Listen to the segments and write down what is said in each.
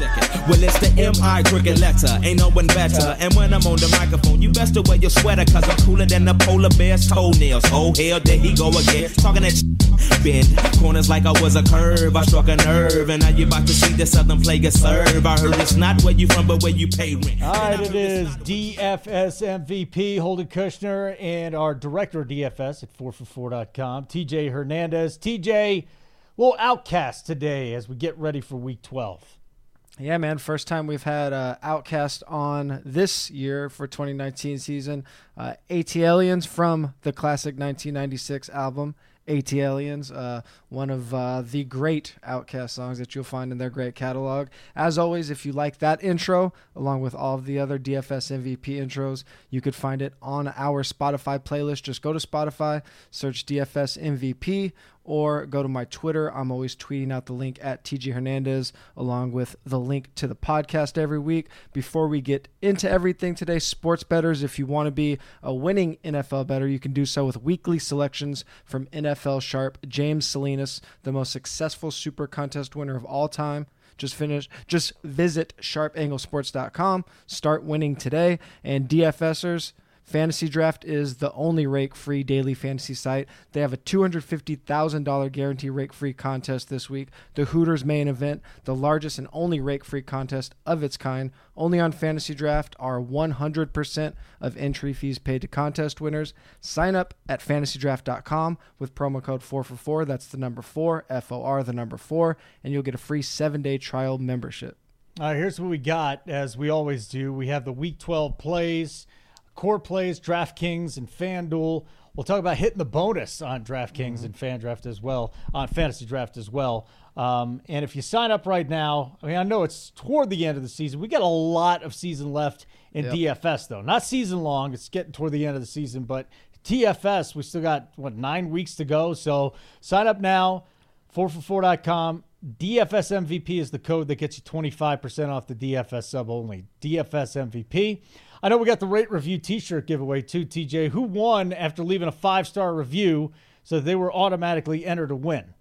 Well, it's the M.I. cricket letter. Ain't no one better. And when I'm on the microphone, you best to wear your sweater, cause I'm cooler than the polar bear's toenails. Oh, hell, there he go again. Talking that bend corners like I was a curve. I struck a nerve, and now you about to see the Southern player serve. I heard it's not where you from, but where you pay rent. All right, it is DFS MVP Holden Kushner and our director of DFS at 4for4.com, TJ Hernandez. TJ, little OutKast today as we get ready for week 12. Yeah, man. First time we've had uh, OutKast on this year for 2019 season. Uh, ATLiens from the classic 1996 album. ATLiens, uh, one of uh, the great OutKast songs that you'll find in their great catalog. As always, if you like that intro, along with all of the other DFS MVP intros, you could find it on our Spotify playlist. Just go to Spotify, search DFS MVP, or go to my Twitter. I'm always tweeting out the link at TJ Hernandez along with the link to the podcast every week. Before we get into everything today, sports betters, if you want to be a winning NFL better, you can do so with weekly selections from NFL Sharp. James Salinas, the most successful super contest winner of all time. Just finish just visit sharpanglesports.com. Start winning today. And DFSers, Fantasy Draft is the only rake free daily fantasy site. They have a $250,000 guarantee rake free contest this week. The Hooters main event, the largest and only rake free contest of its kind. Only on Fantasy Draft are 100% of entry fees paid to contest winners. Sign up at fantasydraft.com with promo code 4for4. That's the number 4, F O R, the number 4, and you'll get a free seven day trial membership. All right, here's what we got. As we always do, we have the week 12 plays core plays, DraftKings and FanDuel. We'll talk about hitting the bonus on DraftKings mm-hmm. and FanDraft as well, on Fantasy Draft as well. Um, and if you sign up right now, I mean, I know it's toward the end of the season. We got a lot of season left in yep. DFS, though. Not season long. It's getting toward the end of the season, but DFS, we still got, what, nine weeks to go. So sign up now, 4for4.com. DFS MVP is the code that gets you 25% off the DFS sub only. DFS MVP. I know we got the rate review T-shirt giveaway too, TJ. Who won after leaving a five star review, so they were automatically entered to win.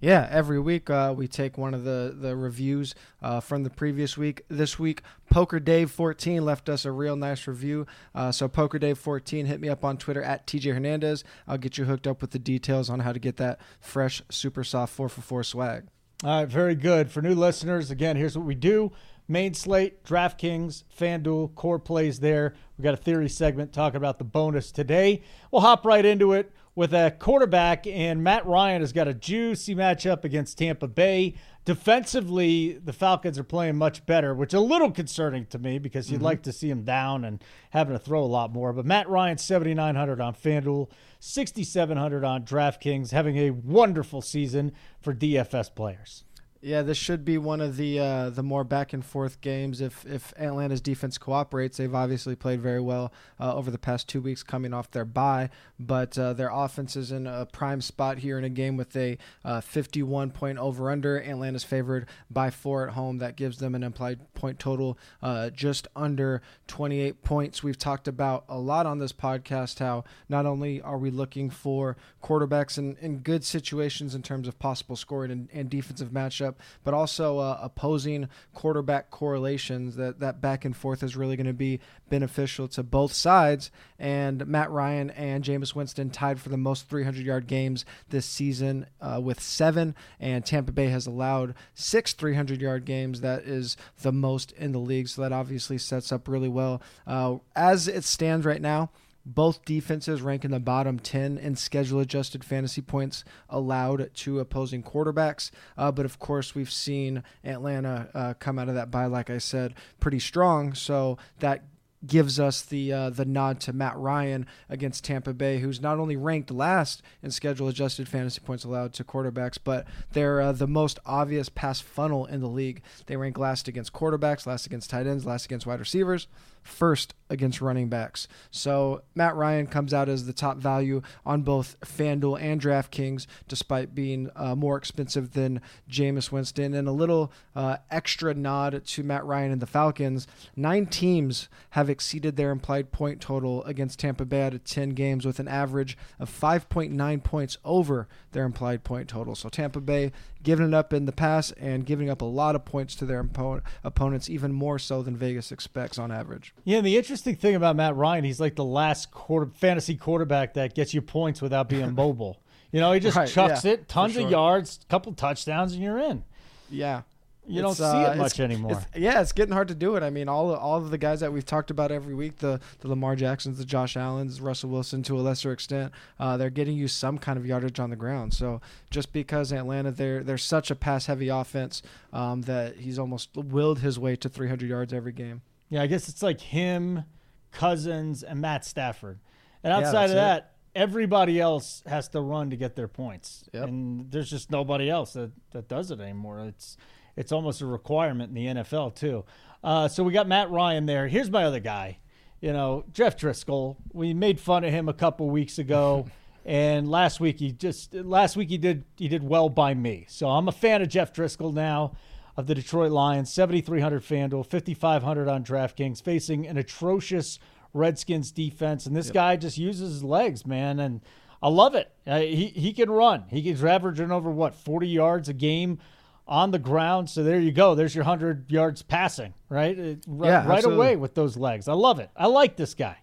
Yeah, every week uh, we take one of the the reviews uh, from the previous week. This week, Poker Dave 14 left us a real nice review. Uh, so Poker Dave 14, hit me up on Twitter at TJ Hernandez. I'll get you hooked up with the details on how to get that fresh, super soft four for four swag. All right, very good. For new listeners, again, here's what we do. Main slate, DraftKings, FanDuel, core plays there. We got a theory segment talking about the bonus today. We'll hop right into it with a quarterback, and Matt Ryan has got a juicy matchup against Tampa Bay. Defensively, the Falcons are playing much better, which is a little concerning to me because you'd mm-hmm. like to see him down and having to throw a lot more. But Matt Ryan, 7,900 on FanDuel, 6,700 on DraftKings, having a wonderful season for DFS players. Yeah, this should be one of the uh, the more back and forth games. If if Atlanta's defense cooperates, they've obviously played very well uh, over the past two weeks, coming off their bye. But uh, their offense is in a prime spot here in a game with a uh, 51 point over under. Atlanta's favored by four at home. That gives them an implied point total uh, just under 28 points. We've talked about a lot on this podcast how not only are we looking for quarterbacks in, in good situations in terms of possible scoring and, and defensive matchup but also uh, opposing quarterback correlations. That that back and forth is really going to be beneficial to both sides. And Matt Ryan and Jameis Winston tied for the most 300 yard games this season uh, with seven, and Tampa Bay has allowed six 300 yard games. That is the most in the league. So that obviously sets up really well. Uh, as it stands right now, both defenses rank in the bottom 10 in schedule adjusted fantasy points allowed to opposing quarterbacks. Uh, but of course, we've seen Atlanta uh, come out of that bye, like I said, pretty strong. So that gives us the uh, the nod to Matt Ryan against Tampa Bay, who's not only ranked last in schedule adjusted fantasy points allowed to quarterbacks, but they're uh, the most obvious pass funnel in the league. They rank last against quarterbacks, last against tight ends, last against wide receivers first against running backs. So Matt Ryan comes out as the top value on both FanDuel and DraftKings, despite being uh, more expensive than Jameis Winston. And a little uh, extra nod to Matt Ryan and the Falcons. Nine teams have exceeded their implied point total against Tampa Bay out of 10 games with an average of 5.9 points over their implied point total. So Tampa Bay giving it up in the pass and giving up a lot of points to their opponents, even more so than Vegas expects on average. Yeah, and the interesting thing about Matt Ryan, he's like the last quarter fantasy quarterback that gets you points without being mobile. You know, he just Right, chucks yeah, it, tons for of sure. yards, couple touchdowns, and you're in. Yeah. You don't see uh, it it's- much anymore. it's- yeah, it's getting hard to do it. I mean, all all of the guys that we've talked about every week, the the Lamar Jacksons, the Josh Allen's, Russell Wilson to a lesser extent, uh, they're getting you some kind of yardage on the ground. So just because Atlanta, they're they're such a pass heavy offense um, that he's almost willed his way to 300 yards every game. Yeah, I guess it's like him, Cousins, and Matt Stafford. And Yeah, outside of that's it. that, everybody else has to run to get their points. Yep. And there's just nobody else that, that does it anymore. It's it's almost a requirement in the NFL too. Uh, so we got Matt Ryan there. Here's my other guy. You know, Jeff Driskel. We made fun of him a couple weeks ago. And last week he just last week he did he did well by me. So I'm a fan of Jeff Driskel now of the Detroit Lions, 7300 FanDuel, 5500 on DraftKings facing an atrocious Redskins defense and this guy just uses his legs, man, and I love it. Uh, he he can run. He he's averaging over what 40 yards a game on the ground. So there you go. There's your 100 yards passing, right? It- Yeah, right away with those legs. I love it. I like this guy.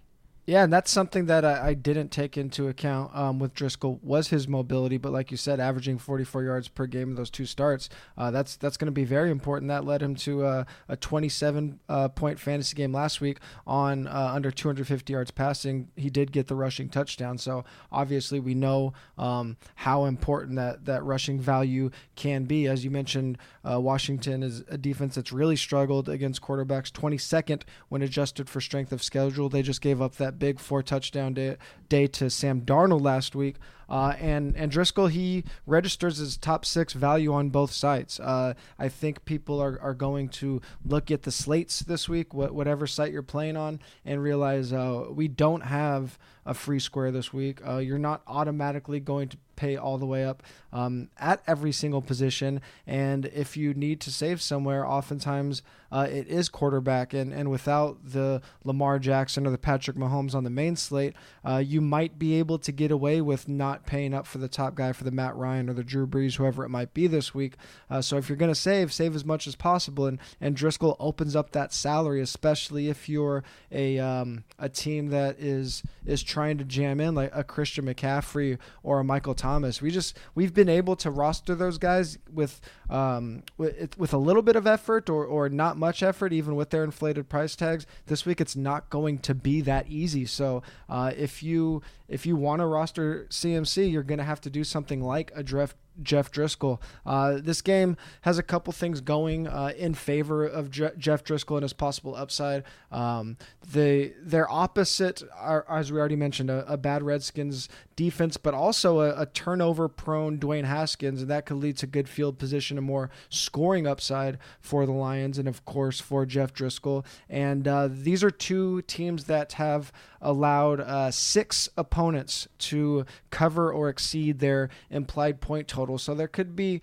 Yeah, and that's something that I, I didn't take into account um, with Driskel was his mobility. But like you said, averaging 44 yards per game in those two starts, uh, that's that's going to be very important. That led him to uh, a 27 uh, point fantasy game last week on uh, under 250 yards passing. He did get the rushing touchdown, so obviously we know um, how important that that rushing value can be. As you mentioned, uh, Washington is a defense that's really struggled against quarterbacks. 22nd when adjusted for strength of schedule. They just gave up that big four touchdown day, day to Sam Darnold last week. Uh, and and Driskel he registers as top six value on both sites. Uh, I think people are, are going to look at the slates this week, wh- whatever site you're playing on, and realize uh, we don't have a free square this week. Uh, you're not automatically going to pay all the way up um, at every single position. And if you need to save somewhere, oftentimes uh, it is quarterback. And, and without the Lamar Jackson or the Patrick Mahomes on the main slate, uh, you might be able to get away with not paying up for the top guy for the Matt Ryan or the Drew Brees, whoever it might be this week. Uh, so if you're going to save, save as much as possible. And, and Driskel opens up that salary, especially if you're a, um, a team that is is trying to jam in like a Christian McCaffrey or a Michael Thomas. We just we've been able to roster those guys with um, with, with a little bit of effort or, or not much effort, even with their inflated price tags. This week it's not going to be that easy. So uh, if you if you want to roster CMC, you're going to have to do something like a draft. Jeff Driskel. Uh, this game has a couple things going uh, in favor of Je- Jeff Driskel and his possible upside. Um, they their opposite are, as we already mentioned, a, a bad Redskins defense, but also a, a turnover-prone Dwayne Haskins, and that could lead to good field position and more scoring upside for the Lions, and of course for Jeff Driskel. And uh, these are two teams that have allowed uh, six opponents to cover or exceed their implied point total. So there could be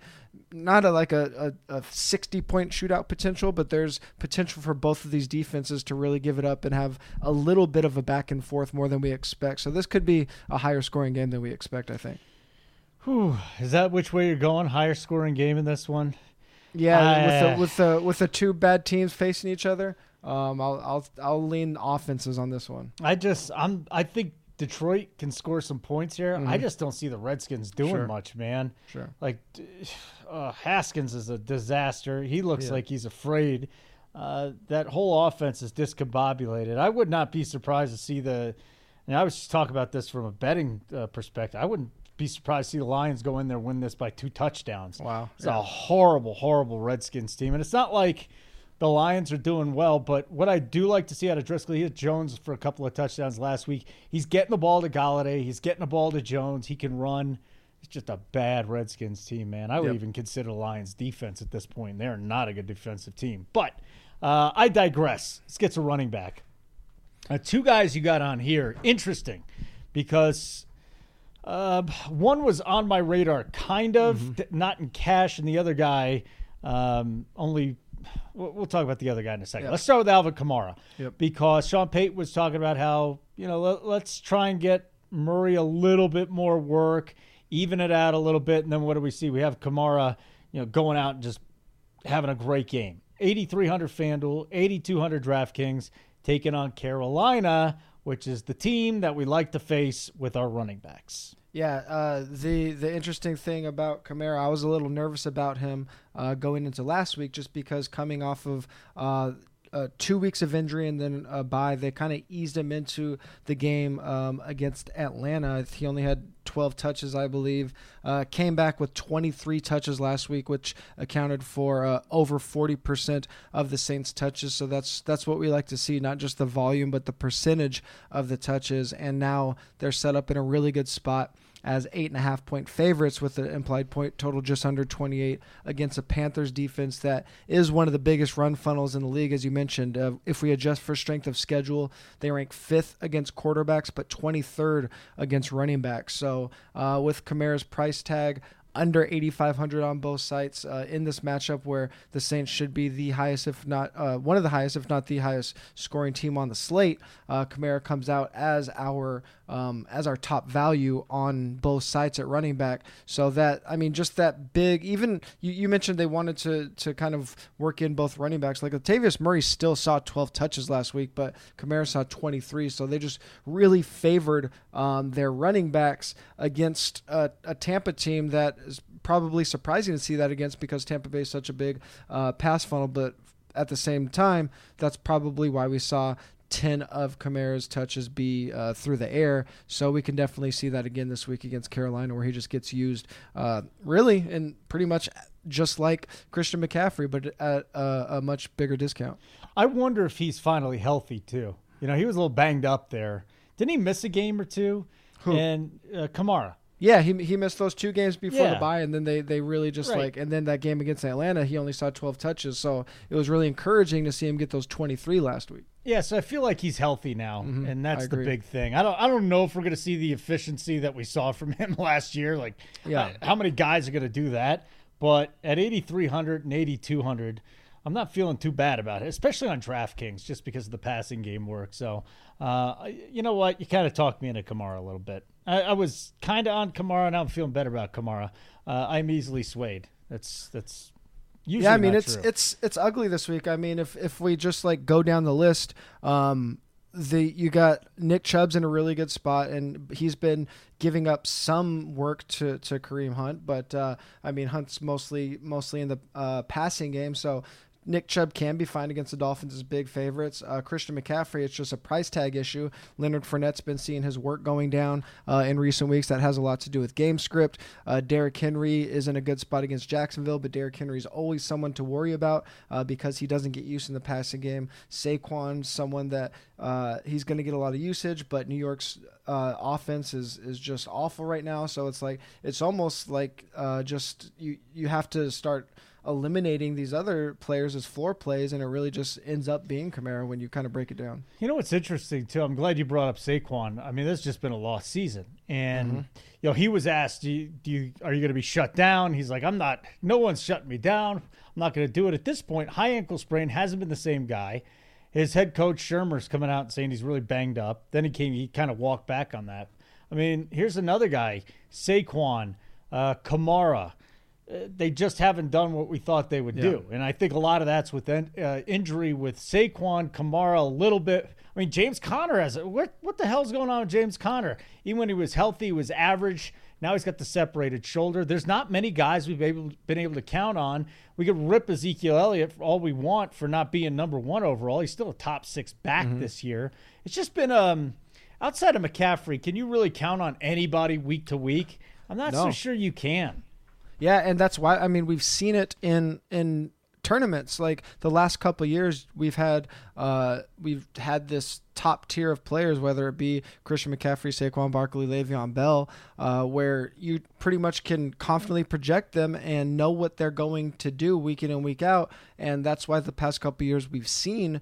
not a, like a, a, a 60 point shootout potential, but there's potential for both of these defenses to really give it up and have a little bit of a back and forth more than we expect. So this could be a higher scoring game than we expect, I think. Whew. Is that which way you're going? Higher scoring game in this one? Yeah, Uh, with the with the with the two bad teams facing each other, um, I'll I'll I'll lean offenses on this one. I just I'm I think Detroit can score some points here. I Mhm. just don't see the Redskins doing Sure. much, man. Sure. Like uh, Haskins is a disaster. He looks Yeah. like he's afraid. Uh, that whole offense is discombobulated. I would not be surprised to see the. And I was just talking about this from a betting uh, perspective. I wouldn't be surprised to see the Lions go in there win this by two touchdowns. Wow. It's a horrible, horrible Redskins team, and it's not like the Lions are doing well. But what I do like to see out of Driskel, he hit Jones for a couple of touchdowns last week. He's getting the ball to Golladay. He's getting the ball to Jones. He can run. It's just a bad Redskins team, man. I would Yep. even consider the Lions defense at this point. They're not a good defensive team. But uh, I digress. Let's get to running back. Uh, two guys you got on here, interesting, because uh, one was on my radar, kind of, Mm-hmm. not in cash, and the other guy um, only we'll, we'll talk about the other guy in a second. Let's start with Alvin Kamara Yep. because Sean Payton was talking about how you know let, let's try and get Murray a little bit more work, even it out a little bit, and then what do we see? We have Kamara, you know, going out and just having a great game. 8,300 FanDuel, 8,200 DraftKings, taking on Carolina, which is the team that we like to face with our running backs. Yeah, uh, the the interesting thing about Kamara, I was a little nervous about him uh, going into last week, just because coming off of uh, uh, two weeks of injury and then a bye, they kind of eased him into the game um, against Atlanta. He only had 12 touches, I believe. Uh, came back with 23 touches last week, which accounted for uh, over 40% of the Saints' touches. So that's that's what we like to see, not just the volume, but the percentage of the touches. And now they're set up in a really good spot as eight and a half point favorites with the implied point total just under 28 against a Panthers defense that is one of the biggest run funnels in the league, as you mentioned. Uh, if we adjust for strength of schedule, they rank fifth against quarterbacks, but 23rd against running backs. So uh, with Kamara's price tag, under 8,500 on both sites uh, in this matchup where the Saints should be the highest, if not uh, one of the highest, if not the highest scoring team on the slate. Uh, Kamara comes out as our um, as our top value on both sites at running back. So that I mean, just that big. Even you, you mentioned they wanted to to kind of work in both running backs. Like Latavius Murray still saw 12 touches last week, but Kamara saw 23. So they just really favored um, their running backs against a, a Tampa team that probably surprising to see that against because Tampa Bay is such a big uh, pass funnel. But at the same time, that's probably why we saw 10 of Kamara's touches be uh, through the air. So we can definitely see that again this week against Carolina, where he just gets used uh, really and pretty much just like Christian McCaffrey, but at a, a much bigger discount. I wonder if he's finally healthy too. You know, he was a little banged up there. Didn't he miss a game or two? Who? And uh, Kamara. Yeah, he, he missed those two games before Yeah. the bye, and then they, they really just Right. like, and then that game against Atlanta, he only saw 12 touches. So it was really encouraging to see him get those 23 last week. Yeah, so I feel like he's healthy now, Mhm, and that's the big thing. I don't I don't know if we're going to see the efficiency that we saw from him last year. Like, Yeah. uh, how many guys are going to do that? But at 8,300 and 8,200, I'm not feeling too bad about it, especially on DraftKings, just because of the passing game work. So, uh, you know what? You kind of talked me into Kamara a little bit. I, I was kind of on Kamara, now I'm feeling better about Kamara. Uh, I'm easily swayed. That's that's usually yeah, I mean it's true. it's it's ugly this week. I mean, if if we just like go down the list, um, the you got Nick Chubb's in a really good spot, and he's been giving up some work to to Kareem Hunt, but uh, I mean Hunt's mostly mostly in the uh, passing game, so. Nick Chubb can be fine against the Dolphins as big favorites. Uh, Christian McCaffrey, it's just a price tag issue. Leonard Fournette's been seeing his work going down uh, in recent weeks. That has a lot to do with game script. Uh, Derrick Henry is in a good spot against Jacksonville, but Derrick Henry's always someone to worry about uh, because he doesn't get used in the passing game. Saquon, someone that uh, he's going to get a lot of usage, but New York's uh, offense is is just awful right now. So it's like it's almost like uh, just you you have to start eliminating these other players as floor plays, and it really just ends up being Kamara when you kind of break it down. You know what's interesting too? I'm glad you brought up Saquon. I mean, this has just been a lost season, and Mm-hmm. you know he was asked, "Do you, do you are you going to be shut down?" He's like, "I'm not. No one's shutting me down. I'm not going to do it." At this point, high ankle sprain hasn't been the same guy. His head coach Shurmur's coming out and saying he's really banged up. Then he came, he kind of walked back on that. I mean, here's another guy, Saquon, uh, Kamara. They just haven't done what we thought they would Yeah. do. And I think a lot of that's with uh, injury with Saquon, Kamara, a little bit. I mean, James Conner has it. What, what the hell's going on with James Conner? Even when he was healthy, he was average. Now he's got the separated shoulder. There's not many guys we've able, been able to count on. We could rip Ezekiel Elliott for all we want for not being number one overall. He's still a top six back Mm-hmm. this year. It's just been um outside of McCaffrey. Can you really count on anybody week to week? I'm not so No. sure you can. Yeah, and that's why I mean we've seen it in in tournaments. Like the last couple years we've had uh we've had this top tier of players, whether it be Christian McCaffrey, Saquon Barkley, Le'Veon Bell, uh, where you pretty much can confidently project them and know what they're going to do week in and week out. And that's why the past couple years we've seen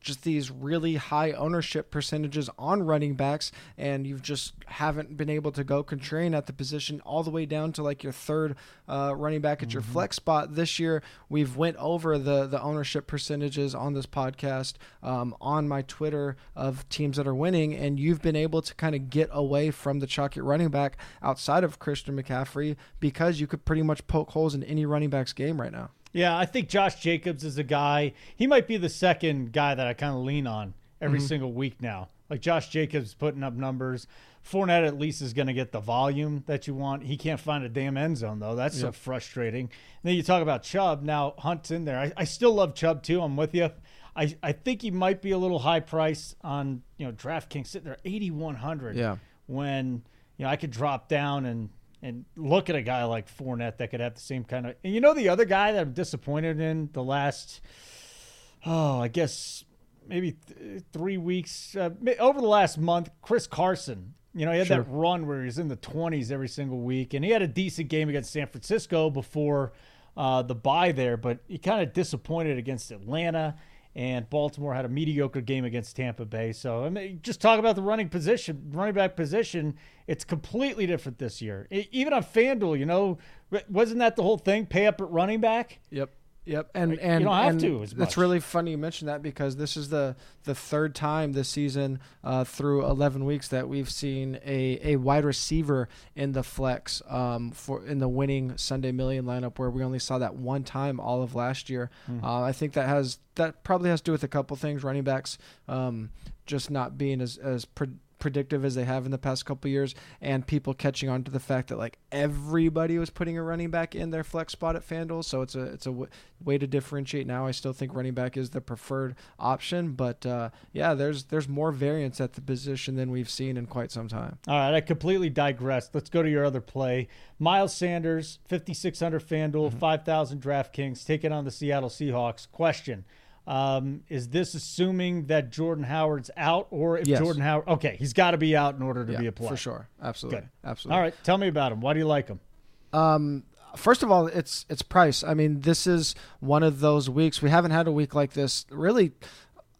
just these really high ownership percentages on running backs, and you've just haven't been able to go contrarian at the position all the way down to like your third uh, running back at mm-hmm. your flex spot. This year, we've went over the the ownership percentages on this podcast um, on my Twitter of teams that are winning, and you've been able to kind of get away from the chalky running back outside of Christian McCaffrey because you could pretty much poke holes in any running back's game right now. Yeah, I think Josh Jacobs is a guy. He might be the second guy that I kind of lean on every mm-hmm. single week now. Like Josh Jacobs putting up numbers. Fournette at least is going to get the volume that you want. He can't find a damn end zone though. That's yep. so frustrating. And then you talk about Chubb. Now Hunt's in there. I, I still love Chubb too. I'm with you. I, I think he might be a little high price on you know DraftKings sitting there 8100. Yeah. When you know I could drop down and and look at a guy like Fournette that could have the same kind of. And you know the other guy that I'm disappointed in the last, oh, I guess maybe th- three weeks uh, over the last month. Chris Carson. You know he had sure. that run where he was in the 20s every single week, and he had a decent game against San Francisco before uh, the bye there, but he kind of disappointed against Atlanta and Baltimore had a mediocre game against Tampa Bay. So I mean, just talk about the running position, running back position. It's completely different this year. even on FanDuel, you know, wasn't that the whole thing? Pay up at running back. Yep. Yep, and and you don't have and to. It's really funny you mentioned that because this is the the third time this season uh, through 11 weeks that we've seen a, a wide receiver in the flex um, for in the winning Sunday Million lineup where we only saw that one time all of last year. Mm-hmm. Uh, I think that has that probably has to do with a couple things. Running backs um, just not being as as. Pre- predictive as they have in the past couple years, and people catching on to the fact that like everybody was putting a running back in their flex spot at FanDuel, so it's a it's a w- way to differentiate. Now I still think running back is the preferred option, but uh, yeah, there's there's more variance at the position than we've seen in quite some time. All right, I completely digressed. Let's go to your other play. Miles Sanders, 5600 FanDuel, mm-hmm. 5000 DraftKings, taking on the Seattle Seahawks. Question. Um, is this assuming that Jordan Howard's out, or if yes. Jordan Howard? Okay, he's got to be out in order to yeah, be a player for sure. Absolutely, Good. absolutely. All right, tell me about him. Why do you like him? Um, first of all, it's it's price. I mean, this is one of those weeks we haven't had a week like this really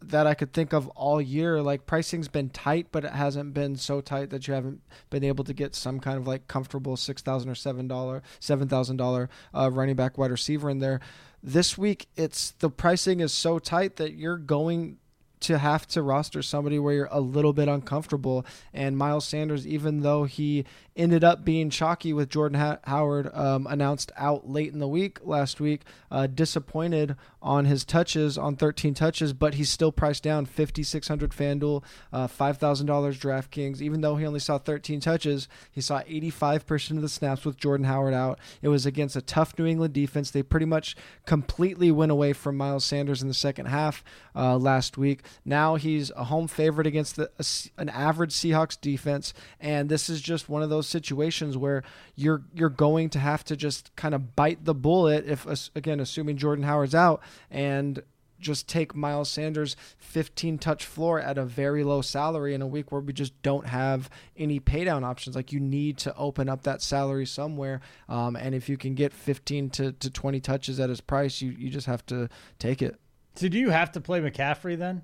that I could think of all year. Like pricing's been tight, but it hasn't been so tight that you haven't been able to get some kind of like comfortable six thousand or seven dollar, seven thousand uh, running back wide receiver in there. This week, it's the pricing is so tight that you're going to have to roster somebody where you're a little bit uncomfortable. And Miles Sanders, even though he ended up being chalky with Jordan ha- Howard um, announced out late in the week last week. Uh, disappointed on his touches on 13 touches, but he's still priced down 5600 FanDuel, uh, $5,000 DraftKings. Even though he only saw 13 touches, he saw 85% of the snaps with Jordan Howard out. It was against a tough New England defense. They pretty much completely went away from Miles Sanders in the second half uh, last week. Now he's a home favorite against the, a, an average Seahawks defense, and this is just one of those situations where you're you're going to have to just kind of bite the bullet if again assuming Jordan Howard's out and just take Miles Sanders 15 touch floor at a very low salary in a week where we just don't have any paydown options. Like you need to open up that salary somewhere. Um, and if you can get 15 to, to 20 touches at his price, you, you just have to take it. So do you have to play McCaffrey then?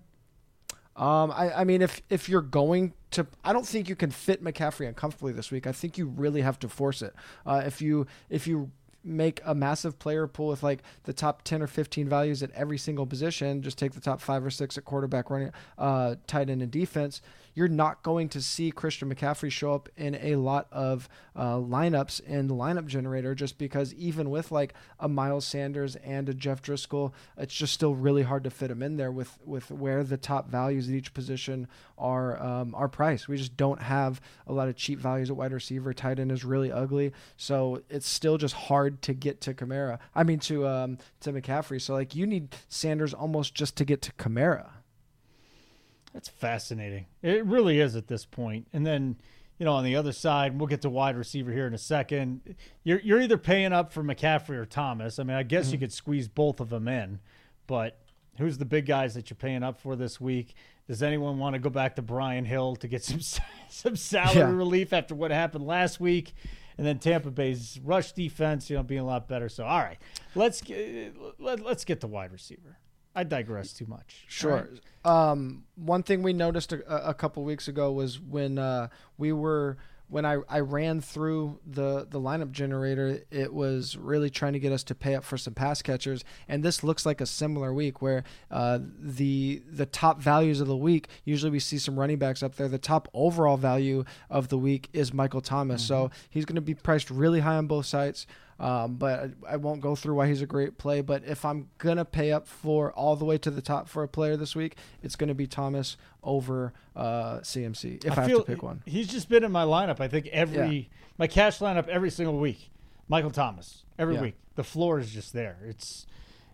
Um, I, I mean, if if you're going to, I don't think you can fit McCaffrey uncomfortably this week. I think you really have to force it. Uh, if you if you make a massive player pool with like the top 10 or 15 values at every single position just take the top five or six at quarterback running uh, tight end and defense you're not going to see Christian McCaffrey show up in a lot of uh, lineups in the lineup generator just because even with like a Miles Sanders and a Jeff Driskel, it's just still really hard to fit him in there with with where the top values at each position are um, are priced. We just don't have a lot of cheap values at wide receiver. Tight end is really ugly, so it's still just hard to get to Kamara. I mean to um, to McCaffrey. So like you need Sanders almost just to get to Kamara. That's fascinating. It really is at this point. And then, you know, on the other side, we'll get to wide receiver here in a second. You're you're either paying up for McCaffrey or Thomas. I mean, I guess mm-hmm. you could squeeze both of them in, but who's the big guys that you're paying up for this week? Does anyone want to go back to Brian Hill to get some some salary Yeah. relief after what happened last week? And then Tampa Bay's rush defense, you know, being a lot better. So, all right, let's get, let, let's get the wide receiver. I digress too much. Sure. Um, one thing we noticed a, a couple weeks ago was when uh, we were when I, I ran through the the lineup generator, it was really trying to get us to pay up for some pass catchers, and this looks like a similar week where uh, the the top values of the week usually we see some running backs up there. The top overall value of the week is Michael Thomas, so he's going to be priced really high on both sides. Um, but I, I won't go through why he's a great play. But if I'm gonna pay up for all the way to the top for a player this week, it's gonna be Thomas over uh, CMC. If I, have feel to pick one, He's just been in my lineup. I think every my cash lineup every single week. Michael Thomas every Yeah. week. The floor is just there. It's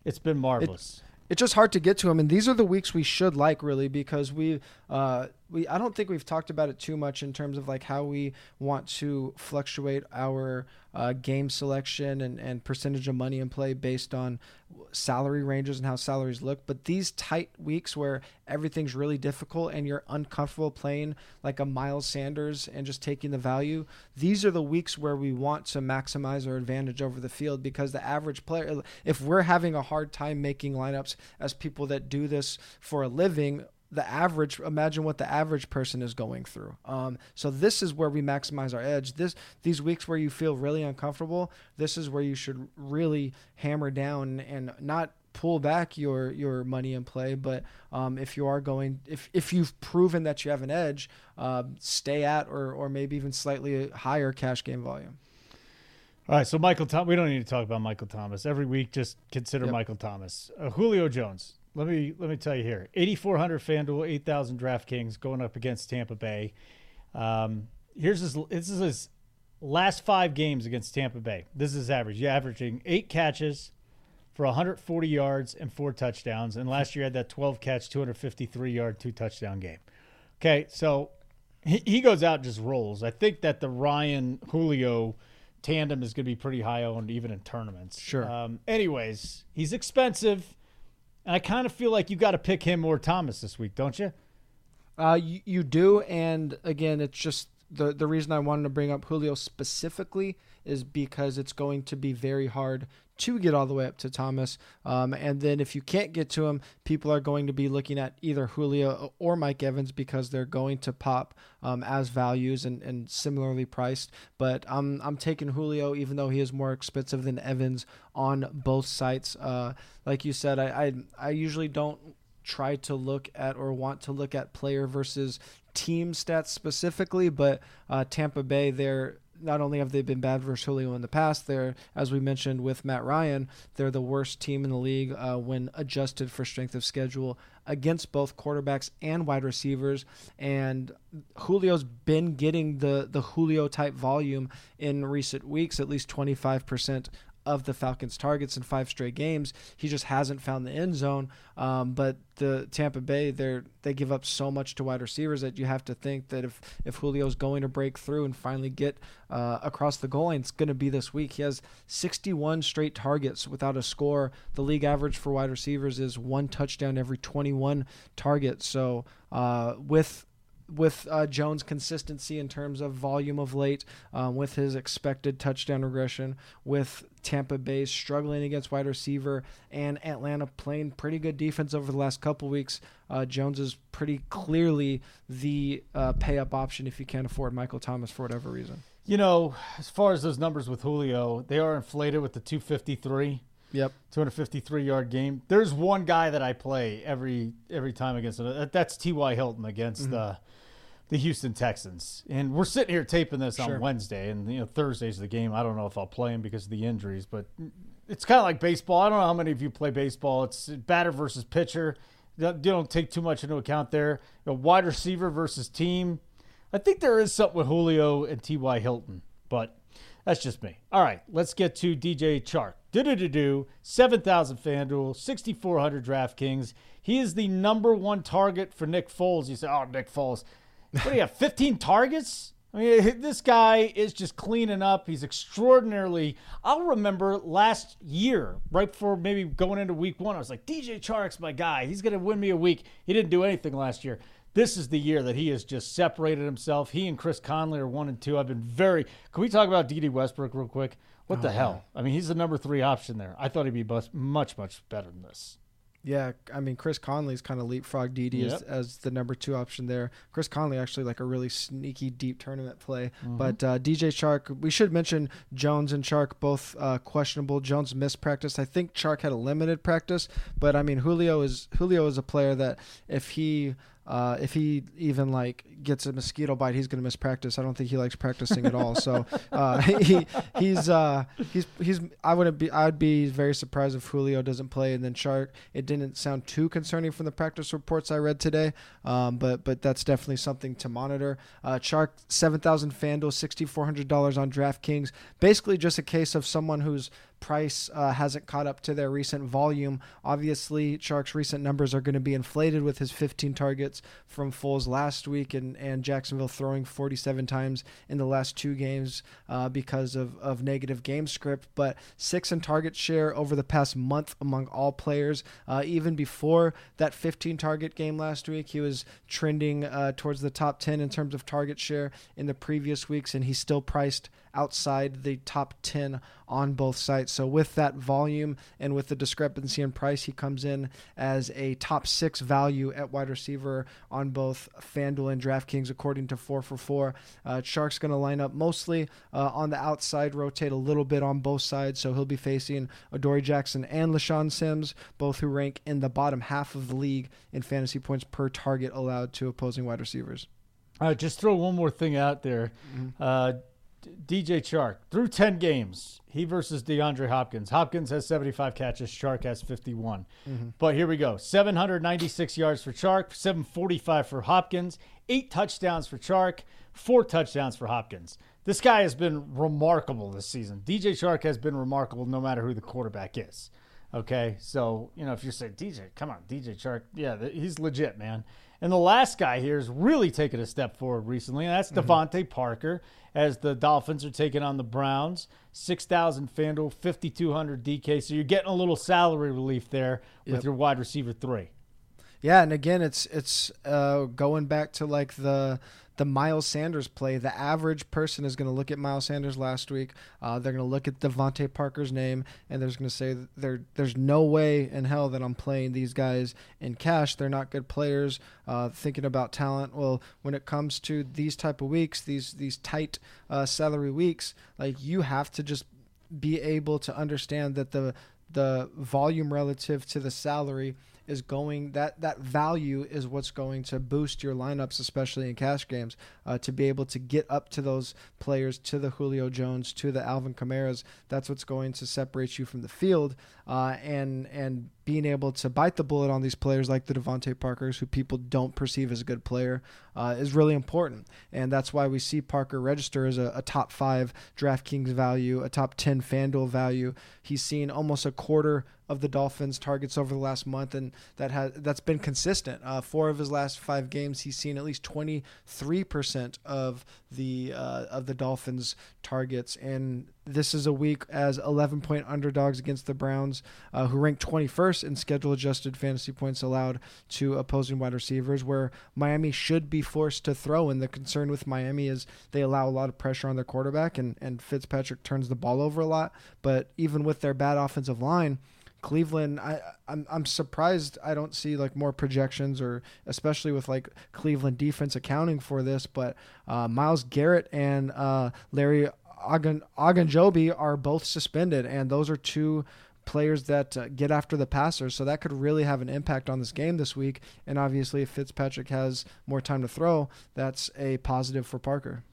it's been marvelous. it's just hard to get to him. And these are the weeks we should like really because we uh, we I don't think we've talked about it too much in terms of like how we want to fluctuate our uh, game selection and, and percentage of money in play based on salary ranges and how salaries look. But these tight weeks where everything's really difficult and you're uncomfortable playing like a Miles Sanders and just taking the value, these are the weeks where we want to maximize our advantage over the field because the average player, if we're having a hard time making lineups as people that do this for a living, the average imagine what the average person is going through um, so this is where we maximize our edge this these weeks where you feel really uncomfortable this is where you should really hammer down and not pull back your your money in play but um, if you are going if if you've proven that you have an edge uh, stay at or or maybe even slightly higher cash game volume All right, so Michael Thomas. We don't need to talk about Michael Thomas every week. Just consider Yep. Michael Thomas. Uh, Julio Jones. Let me let me tell you here. Eighty four hundred FanDuel, eight thousand DraftKings going up against Tampa Bay. Um, here's his. This is his last five games against Tampa Bay. This is his average. Yeah, averaging eight catches for 140 yards and four touchdowns. And last year had that 12 catch, 253 yard, two touchdown game. Okay, so he, he goes out and just rolls. I think that the Ryan Julio tandem is going to be pretty high owned even in tournaments. Sure. Um, anyways, he's expensive. And I kind of feel like you got to pick him or Thomas this week, don't you? Uh, you, you do, and again, it's just the the reason I wanted to bring up Julio specifically is because it's going to be very hard to get all the way up to Thomas. Um, and then if you can't get to him, people are going to be looking at either Julio or Mike Evans because they're going to pop um, as values and, and similarly priced. But I'm I'm taking Julio even though he is more expensive than Evans on both sites. Uh, like you said, I, I I usually don't try to look at or want to look at player versus team stats specifically, but uh, Tampa Bay, they're not only have they been bad versus Julio in the past, they're as we mentioned with Matt Ryan, they're the worst team in the league uh, when adjusted for strength of schedule against both quarterbacks and wide receivers. And Julio's been getting the the Julio type volume in recent weeks, at least twenty five percent of the Falcons' targets in five straight games. He just hasn't found the end zone. Um, but the Tampa Bay, they they give up so much to wide receivers that you have to think that if if Julio's going to break through and finally get uh, across the goal line, it's going to be this week. He has 61 straight targets without a score. The league average for wide receivers is one touchdown every 21 targets. So uh, with with uh, Jones' consistency in terms of volume of late, um, with his expected touchdown regression, with Tampa Bay struggling against wide receiver, and Atlanta playing pretty good defense over the last couple weeks, uh, Jones is pretty clearly the uh, pay up option if you can't afford Michael Thomas for whatever reason. You know, as far as those numbers with Julio, they are inflated with the 253. Yep. 253 yard game. There's one guy that I play every every time against it. That's T.Y. Hilton against the the Houston Texans. And we're sitting here taping this Sure. on Wednesday, and you know Thursday's the game. I don't know if I'll play him because of the injuries, but it's kind of like baseball. I don't know how many of you play baseball. It's batter versus pitcher. You don't- take too much into account there. You know, wide receiver versus team. I think there is something with Julio and T.Y. Hilton, but that's just me. All right, let's get to DJ Chark. Do do do do. Seven thousand FanDuel, sixty four hundred DraftKings. He is the number one target for Nick Foles. You say, "Oh, Nick Foles, what do you have? Fifteen targets? I mean, this guy is just cleaning up. He's extraordinarily. I'll remember last year, right before maybe going into week one, I was like, DJ Chark's my guy. He's going to win me a week. He didn't do anything last year. This is the year that he has just separated himself. He and Chris Conley are one and two. I've been very. Can we talk about Dede Westbrook real quick? What the oh, hell? I mean, he's the number three option there. I thought he'd be much, much better than this. Yeah, I mean Chris Conley's kind of leapfrog Dede Yep. as, as the number two option there. Chris Conley actually like a really sneaky deep tournament play, Mm-hmm. but uh, DJ Chark. We should mention Jones and Chark both uh, questionable. Jones missed practice. I think Chark had a limited practice, but I mean Julio is Julio is a player that if he uh, if he even like gets a mosquito bite, he's going to miss practice. I don't think he likes practicing at all. So uh, he he's uh, he's he's I wouldn't be I'd be very surprised if Julio doesn't play. And then Chark, it didn't sound too concerning from the practice reports I read today, um, but but that's definitely something to monitor. Uh, Chark seven thousand Fanduel, sixty four hundred dollars on DraftKings. Basically, just a case of someone who's price uh, hasn't caught up to their recent volume. Obviously, Chark's recent numbers are going to be inflated with his 15 targets from Foles last week and, and Jacksonville throwing 47 times in the last two games uh, because of, of negative game script. But six in target share over the past month among all players. Uh, even before that 15 target game last week, he was trending uh, towards the top 10 in terms of target share in the previous weeks, and he's still priced outside the top 10 on both sites. So with that volume and with the discrepancy in price, he comes in as a top six value at wide receiver on both FanDuel and DraftKings, according to 4 for 4. Uh, Chark's going to line up mostly uh, on the outside, rotate a little bit on both sides. So he'll be facing Adoree Jackson and LeShaun Sims, both who rank in the bottom half of the league in fantasy points per target allowed to opposing wide receivers. All right, just throw one more thing out there. Uh, D- DJ Chark through 10 games, he versus DeAndre Hopkins. Hopkins has 75 catches, Chark has 51. Mm-hmm. But here we go 796 yards for Chark, 745 for Hopkins, eight touchdowns for Chark, four touchdowns for Hopkins. This guy has been remarkable this season. DJ Chark has been remarkable no matter who the quarterback is. Okay, so you know if you say, DJ, come on, DJ Chark, yeah, he's legit, man. And the last guy here is really taking a step forward recently, and that's DeVante Parker. As the Dolphins are taking on the Browns, six thousand Fanduel, fifty two hundred DK. So you're getting a little salary relief there with Yep. your wide receiver three. Yeah, and again, it's it's uh, going back to like the the Miles Sanders play. The average person is going to look at Miles Sanders last week. Uh, they're going to look at DeVante Parker's name, and they're going to say there there's no way in hell that I'm playing these guys in cash. They're not good players. Uh, thinking about talent, well, when it comes to these type of weeks, these these tight uh, salary weeks, like you have to just be able to understand that the the volume relative to the salary is going that that value is what's going to boost your lineups especially in cash games uh, to be able to get up to those players to the Julio Jones to the Alvin Kamara's. That's what's going to separate you from the field uh, and and being able to bite the bullet on these players like the DeVante Parkers who people don't perceive as a good player uh, is really important. And that's why we see Parker register as a, a top five DraftKings value a top 10 FanDuel value. He's seen almost a quarter of the Dolphins targets over the last month, and that has that's been consistent. Uh, four of his last five games, he's seen at least twenty three percent of the uh, of the Dolphins targets, and this is a week as eleven point underdogs against the Browns, uh, who rank twenty first in schedule adjusted fantasy points allowed to opposing wide receivers, where Miami should be forced to throw. And the concern with Miami is they allow a lot of pressure on their quarterback, and and Fitzpatrick turns the ball over a lot. But even with their bad offensive line. Cleveland, I I'm I'm surprised I don't see like more projections or especially with like Cleveland defense accounting for this, but uh, Myles Garrett and uh, Larry Ogun Ogunjobi are both suspended, and those are two players that uh, get after the passer, so that could really have an impact on this game this week. And obviously, if Fitzpatrick has more time to throw, that's a positive for Parker.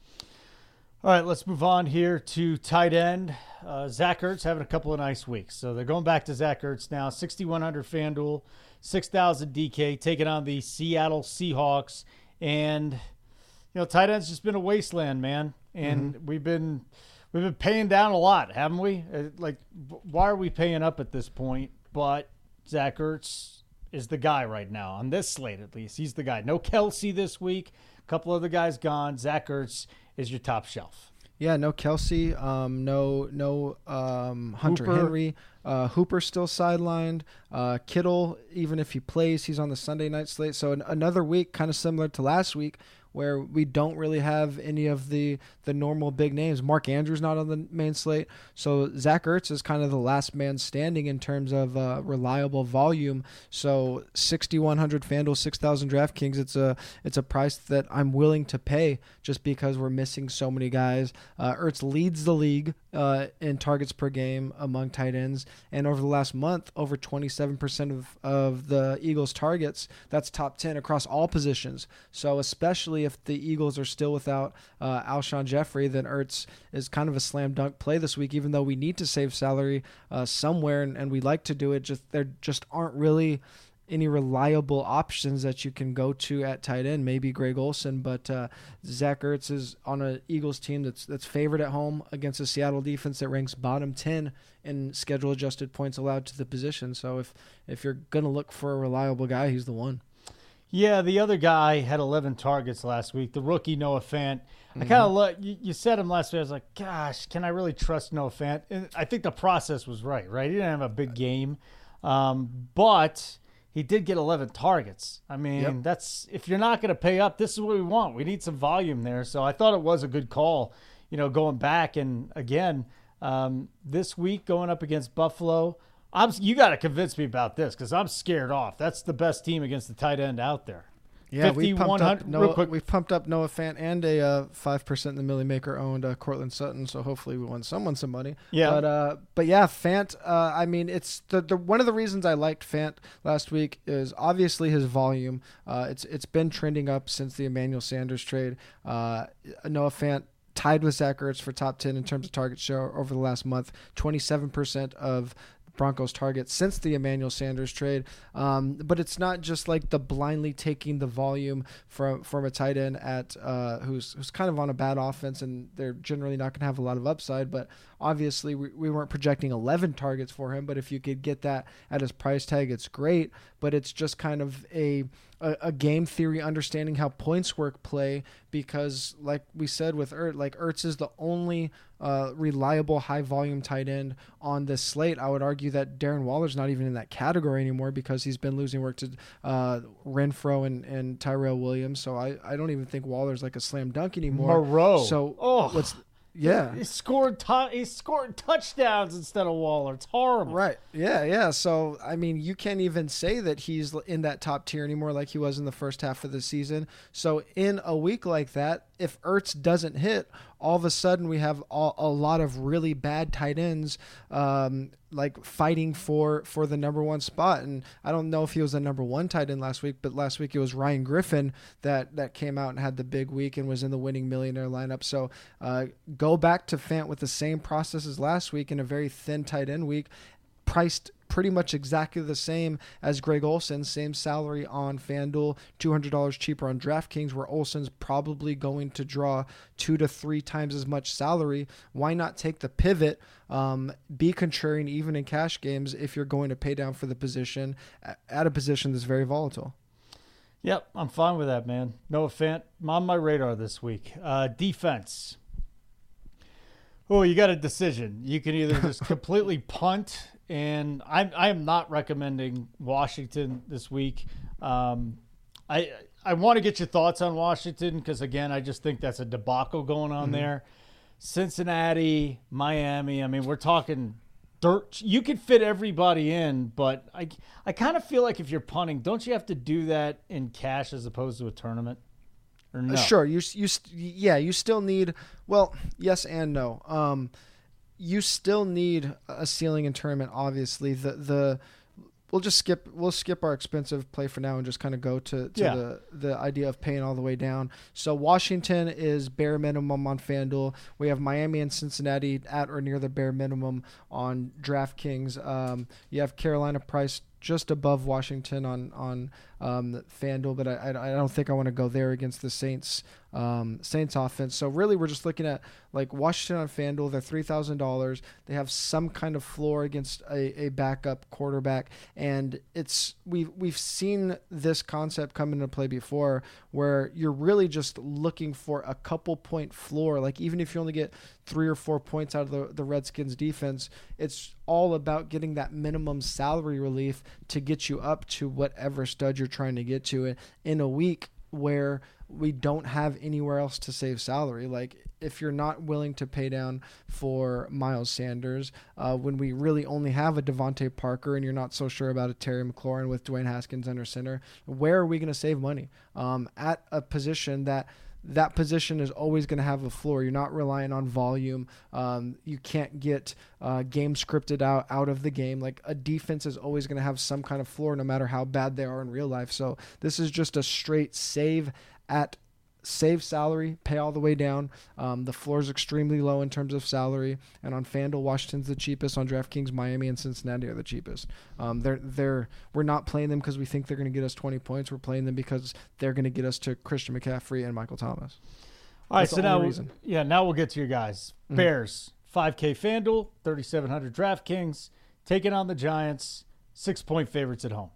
All right, let's move on here to tight end. Uh, Zach Ertz having a couple of nice weeks. So they're going back to Zach Ertz now. 6,100 FanDuel, 6,000 DK, taking on the Seattle Seahawks. And, you know, tight end's just been a wasteland, man. And we've been we've been paying down a lot, haven't we? Uh, Like, why are we paying up at this point? But Zach Ertz is the guy right now on this slate, at least. He's the guy. No Kelce this week. A couple other guys gone. Zach Ertz is your top shelf. Yeah, no Kelce, um, no no um, Hunter Hooper. Henry. Uh, Hooper still sidelined. Uh, Kittle, even if he plays, he's on the Sunday night slate. So an, another week, kind of similar to last week, where we don't really have any of the the normal big names. Mark Andrews not on the main slate, so Zach Ertz is kind of the last man standing in terms of uh, reliable volume. So 6100 FanDuel, 6000 DraftKings. It's a it's a price that I'm willing to pay just because we're missing so many guys. Uh, Ertz leads the league uh, in targets per game among tight ends, and over the last month, over 27% of of the Eagles' targets. That's top 10 across all positions. So especially if the Eagles are still without uh, Alshon Jeffery, then Ertz is kind of a slam dunk play this week. Even though we need to save salary uh, somewhere, and, and we like to do it, just there just aren't really any reliable options that you can go to at tight end. Maybe Greg Olsen, but uh, Zach Ertz is on an Eagles team that's that's favored at home against a Seattle defense that ranks bottom ten in schedule adjusted points allowed to the position. So if if you're gonna look for a reliable guy, he's the one. Yeah, the other guy had 11 targets last week. The rookie Noah Fant. I kind of look. You, you said him last week. I was like, gosh, can I really trust Noah Fant? And I think the process was right. Right, he didn't have a big game, um, but he did get 11 targets. I mean, Yep. that's if you're not going to pay up, this is what we want. We need some volume there. So I thought it was a good call. You know, going back and again um, this week going up against Buffalo. I'm you got to convince me about this because I'm scared off. That's the best team against the tight end out there. Yeah, we pumped up Noah. We've pumped up Noah Fant and a uh, five percent in the Milly Maker owned uh, Courtland Sutton. So hopefully we won someone some money. Yeah. but uh, but yeah, Fant. Uh, I mean, it's the, the one of the reasons I liked Fant last week is obviously his volume. Uh, it's it's been trending up since the Emmanuel Sanders trade. Uh, Noah Fant tied with Zach Ertz for top 10 in terms of target share over the last month. 27% of Broncos targets since the Emmanuel Sanders trade. Um, but it's not just like the blindly taking the volume from from a tight end at uh, who's who's kind of on a bad offense and they're generally not going to have a lot of upside. But obviously we, we weren't projecting 11 targets for him. But if you could get that at his price tag, it's great. But it's just kind of a a, a game theory understanding how points work play because like we said with Ertz, like Ertz is the only uh, reliable high volume tight end on this slate. I would argue that Darren Waller's not even in that category anymore because he's been losing work to uh, Renfrow and, and Tyrell Williams. So I, I don't even think Waller's like a slam dunk anymore. Moreau. So Oh. what's yeah. He scored he scored touchdowns instead of Waller. It's horrible. Right. Yeah. Yeah. So, I mean, you can't even say that he's in that top tier anymore like he was in the first half of the season. So, in a week like that, if Ertz doesn't hit, all of a sudden we have a, a lot of really bad tight ends um, like fighting for for the number one spot. And I don't know if he was the number one tight end last week, but last week it was Ryan Griffin that that came out and had the big week and was in the winning millionaire lineup. So uh, go back to Fant with the same process as last week in a very thin tight end week, priced pretty much exactly the same as Greg Olsen, same salary on FanDuel, $200 cheaper on DraftKings, where Olsen's probably going to draw two to three times as much salary. Why not take the pivot, um, be contrarian even in cash games if you're going to pay down for the position at a position that's very volatile? Yep, I'm fine with that, man. Noah Fant on my radar this week. Uh, defense. Oh, you got a decision. You can either just completely punt, and I, I am not recommending Washington this week. Um, I I want to get your thoughts on Washington because again, I just think that's a debacle going on there. Cincinnati, Miami. I mean, we're talking dirt. You could fit everybody in, but I I kind of feel like if you're punting, don't you have to do that in cash as opposed to a tournament? Or no? Uh, Sure, you you yeah, you still need well, yes and no. Um, you still need a ceiling in tournament. Obviously, the the we'll just skip we'll skip our expensive play for now and just kind of go to, to Yeah. the the idea of paying all the way down. So Washington is bare minimum on FanDuel. We have Miami and Cincinnati at or near the bare minimum on DraftKings. Um, you have Carolina priced just above Washington on on um, FanDuel, but I, I don't think I want to go there against the Saints um, Saints offense. So really, we're just looking at like Washington on FanDuel. They're three thousand dollars. They have some kind of floor against a, a backup quarterback, and it's we've we've seen this concept come into play before, where you're really just looking for a couple point floor. Like even if you only get three or four points out of the, the Redskins defense, it's all about getting that minimum salary relief to get you up to whatever stud you're trying to get to it in a week where we don't have anywhere else to save salary. Like if you're not willing to pay down for Miles Sanders, uh, when we really only have a DeVante Parker, and you're not so sure about a Terry McLaurin with Dwayne Haskins under center, where are we going to save money um, at a position that? That position is always going to have a floor. You're not relying on volume. Um, you can't get uh, game scripted out out of the game. Like a defense is always going to have some kind of floor, no matter how bad they are in real life. So this is just a straight save at save salary, pay all the way down. Um, the floor is extremely low in terms of salary, and on FanDuel, Washington's the cheapest. On DraftKings, Miami and Cincinnati are the cheapest. Um, they're they're we're not playing them because we think they're going to get us 20 points. We're playing them because they're going to get us to Christian McCaffrey and Michael Thomas. All right, That's so now reason. yeah, now we'll get to your guys. Mm-hmm. Bears 5K FanDuel, 3,700 DraftKings, taking on the Giants, six point favorites at home.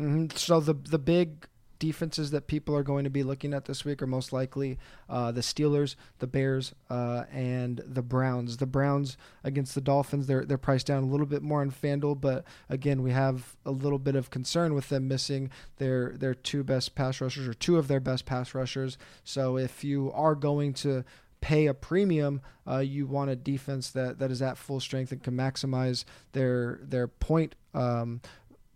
Mm-hmm. So the the big defenses that people are going to be looking at this week are most likely uh, the Steelers, the Bears, uh, and the Browns. The Browns against the Dolphins, they're they're priced down a little bit more on FanDuel, but again, we have a little bit of concern with them missing their their two best pass rushers or two of their best pass rushers. So if you are going to pay a premium, uh, you want a defense that, that is at full strength and can maximize their their point um,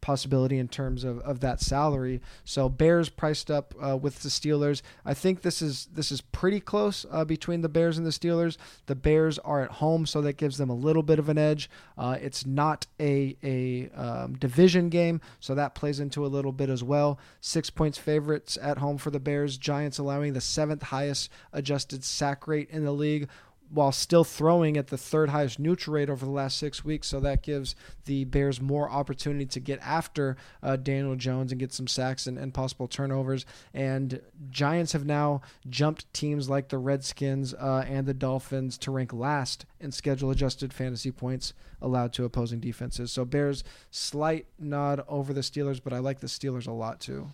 possibility in terms of, of that salary. So Bears priced up uh, with the Steelers. I think this is this is pretty close uh, between the Bears and the Steelers. The Bears are at home, so that gives them a little bit of an edge. Uh, it's not a a um, division game, so that plays into a little bit as well. Six points favorites at home for the Bears. Giants allowing the seventh highest adjusted sack rate in the league while still throwing at the third highest neutral rate over the last six weeks. So that gives the Bears more opportunity to get after uh, Daniel Jones and get some sacks and, and, possible turnovers. And Giants have now jumped teams like the Redskins uh, and the Dolphins to rank last in schedule adjusted fantasy points allowed to opposing defenses. So Bears slight nod over the Steelers, but I like the Steelers a lot too.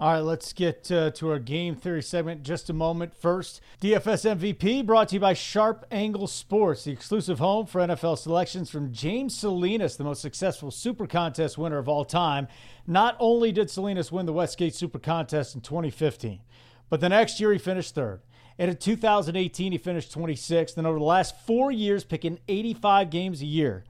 All right, let's get uh, to our game theory segment just a moment. First, DFS MVP brought to you by Sharp Angle Sports, the exclusive home for NFL selections from James Salinas, the most successful Super Contest winner of all time. Not only did Salinas win the Westgate Super Contest in 2015, but the next year he finished third. And in 2018, he finished 26th. And over the last four years, picking 85 games a year,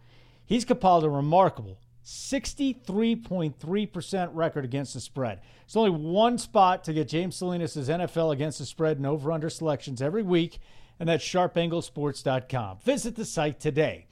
he's compiled a remarkable 63.3% record against the spread. It's only one spot to get James Salinas' NFL against the spread and over under selections every week, and that's sharpanglesports.com. Visit the site today.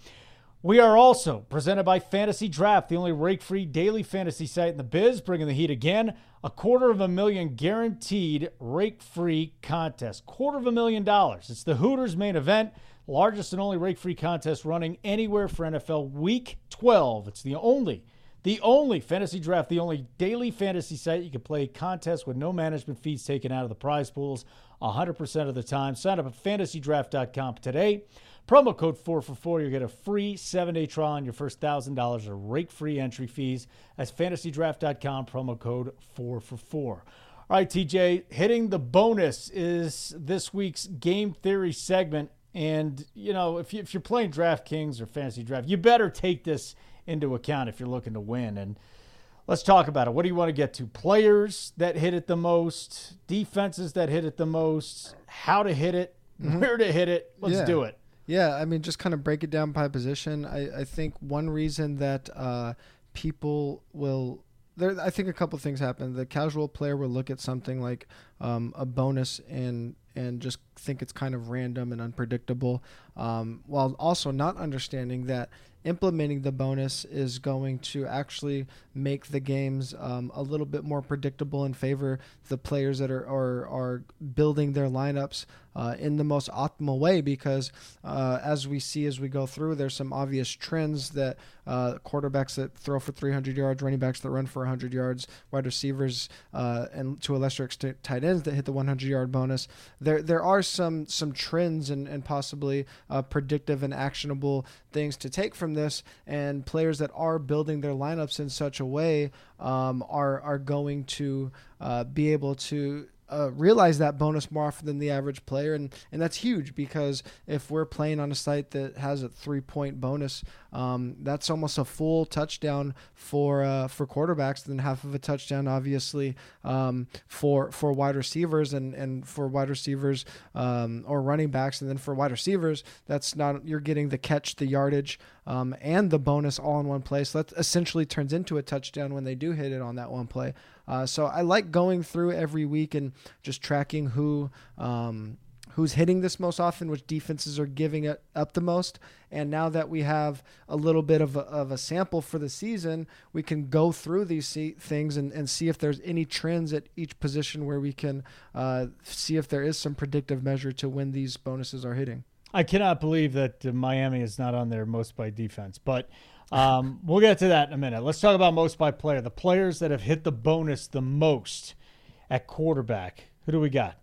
We are also presented by Fantasy Draft, the only rake free daily fantasy site in the biz, bringing the heat again. A quarter of a million guaranteed rake free contest. Quarter of a million dollars. It's the Hooters main event largest and only rake free contest running anywhere for NFL Week 12. It's the only, the only fantasy draft, the only daily fantasy site you can play contests with no management fees taken out of the prize pools 100% of the time. Sign up at fantasydraft.com today. Promo code 4 for 4. You'll get a free seven day trial on your first $1,000 of rake free entry fees. That's fantasydraft.com, promo code 4 for 4. All right, TJ, hitting the bonus is this week's game theory segment. And you know, if you, if you're playing DraftKings or fantasy draft, you better take this into account if you're looking to win. And let's talk about it. What do you want to get to? Players that hit it the most, defenses that hit it the most, how to hit it, mm-hmm. where to hit it. Let's yeah. do it. Yeah, I mean, just kind of break it down by position. I, I think one reason that uh, people will there, I think a couple things happen. The casual player will look at something like um, a bonus and and just think it's kind of random and unpredictable, um, while also not understanding that implementing the bonus is going to actually make the games um, a little bit more predictable and favor the players that are are, are building their lineups uh, in the most optimal way because uh, as we see as we go through, there's some obvious trends that uh, quarterbacks that throw for 300 yards, running backs that run for 100 yards, wide receivers, uh, and to a lesser extent tight ends that hit the 100 yard bonus. There there are some some trends and, and possibly uh, predictive and actionable things to take from this, and players that are building their lineups in such a way um, are are going to uh, be able to uh, realize that bonus more often than the average player, and and that's huge because if we're playing on a site that has a three point bonus, um, that's almost a full touchdown for uh, for quarterbacks, and then half of a touchdown, obviously, um, for for wide receivers and and for wide receivers um, or running backs, and then for wide receivers, that's not you're getting the catch, the yardage, um, and the bonus all in one place. So that essentially turns into a touchdown when they do hit it on that one play. Uh, so I like going through every week and just tracking who um, who's hitting this most often, which defenses are giving it up the most. And now that we have a little bit of a, of a sample for the season, we can go through these things and, and see if there's any trends at each position where we can uh, see if there is some predictive measure to when these bonuses are hitting. I cannot believe that uh, Miami is not on their most by defense, but um, we'll get to that in a minute. Let's talk about most by player. The players that have hit the bonus the most at quarterback. Who do we got?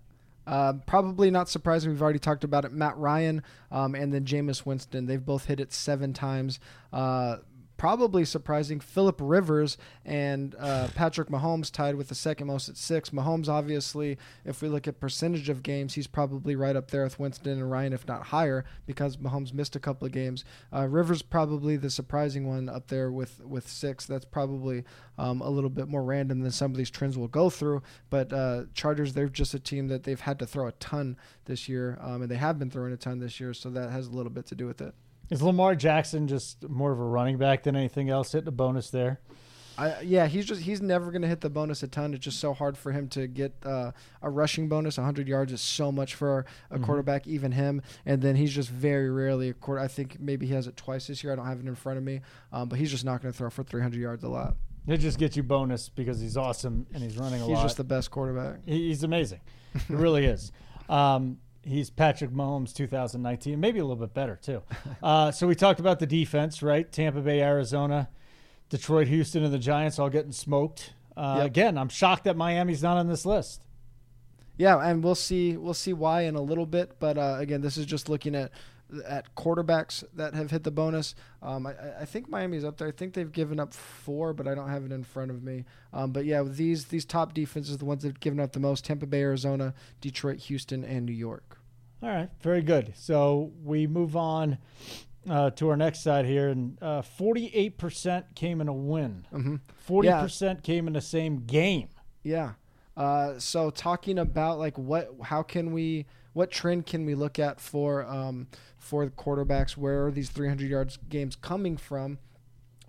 Uh, probably not surprising. We've already talked about it. Matt Ryan um, and then Jameis Winston. They've both hit it seven times. Uh, probably surprising. Philip Rivers and uh, Patrick Mahomes tied with the second most at six. Mahomes, obviously, if we look at percentage of games, he's probably right up there with Winston and Ryan, if not higher, because Mahomes missed a couple of games. Uh, Rivers probably the surprising one up there with with six. That's probably um, a little bit more random than some of these trends will go through. But uh, Chargers, they're just a team that they've had to throw a ton this year, um, and they have been throwing a ton this year, so that has a little bit to do with it. Is Lamar Jackson just more of a running back than anything else? Hitting a bonus there. I, yeah, he's just he's never going to hit the bonus a ton. It's just so hard for him to get uh, a rushing bonus. 100 yards is so much for a mm-hmm. quarterback, even him. And then he's just very rarely a quarter. I think maybe he has it twice this year. I don't have it in front of me, um, but he's just not going to throw for 300 yards a lot. It just gets you bonus because he's awesome and he's running a he's lot. He's just the best quarterback. He's amazing. he really is. Um, he's Patrick Mahomes 2019, maybe a little bit better too. Uh, so we talked about the defense, right? Tampa Bay, Arizona, Detroit, Houston, and the Giants all getting smoked. Uh, yep. Again, I'm shocked that Miami's not on this list. Yeah, and we'll see we'll see why in a little bit. But uh, again, this is just looking at at quarterbacks that have hit the bonus. Um, I, I, think Miami's up there. I think they've given up four, but I don't have it in front of me. Um, but yeah, these these top defenses, the ones that've given up the most: Tampa Bay, Arizona, Detroit, Houston, and New York. All right, very good. So we move on uh, to our next side here, and uh, forty-eight percent came in a win. Mm-hmm. 40 mm-hmm. percent yeah. came in the same game. Yeah. Uh, so talking about like what, how can we, what trend can we look at for um, for the quarterbacks. Where are these 300 yards games coming from?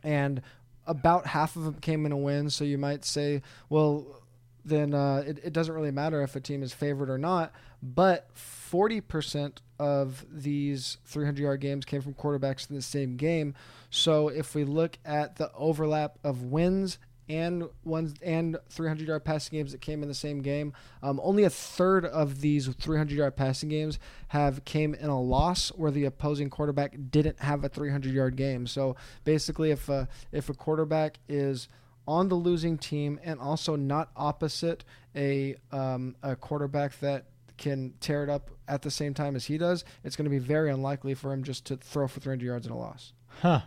And about half of them came in a win. So you might say, well, then uh, it, it doesn't really matter if a team is favored or not. But 40% of these 300 yard games came from quarterbacks in the same game. So if we look at the overlap of wins and ones and 300 yard passing games that came in the same game. Um, only a third of these 300 yard passing games have came in a loss where the opposing quarterback didn't have a 300 yard game. So basically, if a, if a quarterback is on the losing team and also not opposite a um, a quarterback that can tear it up at the same time as he does, it's going to be very unlikely for him just to throw for 300 yards in a loss. Huh.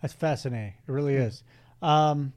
That's fascinating. It really is. Um,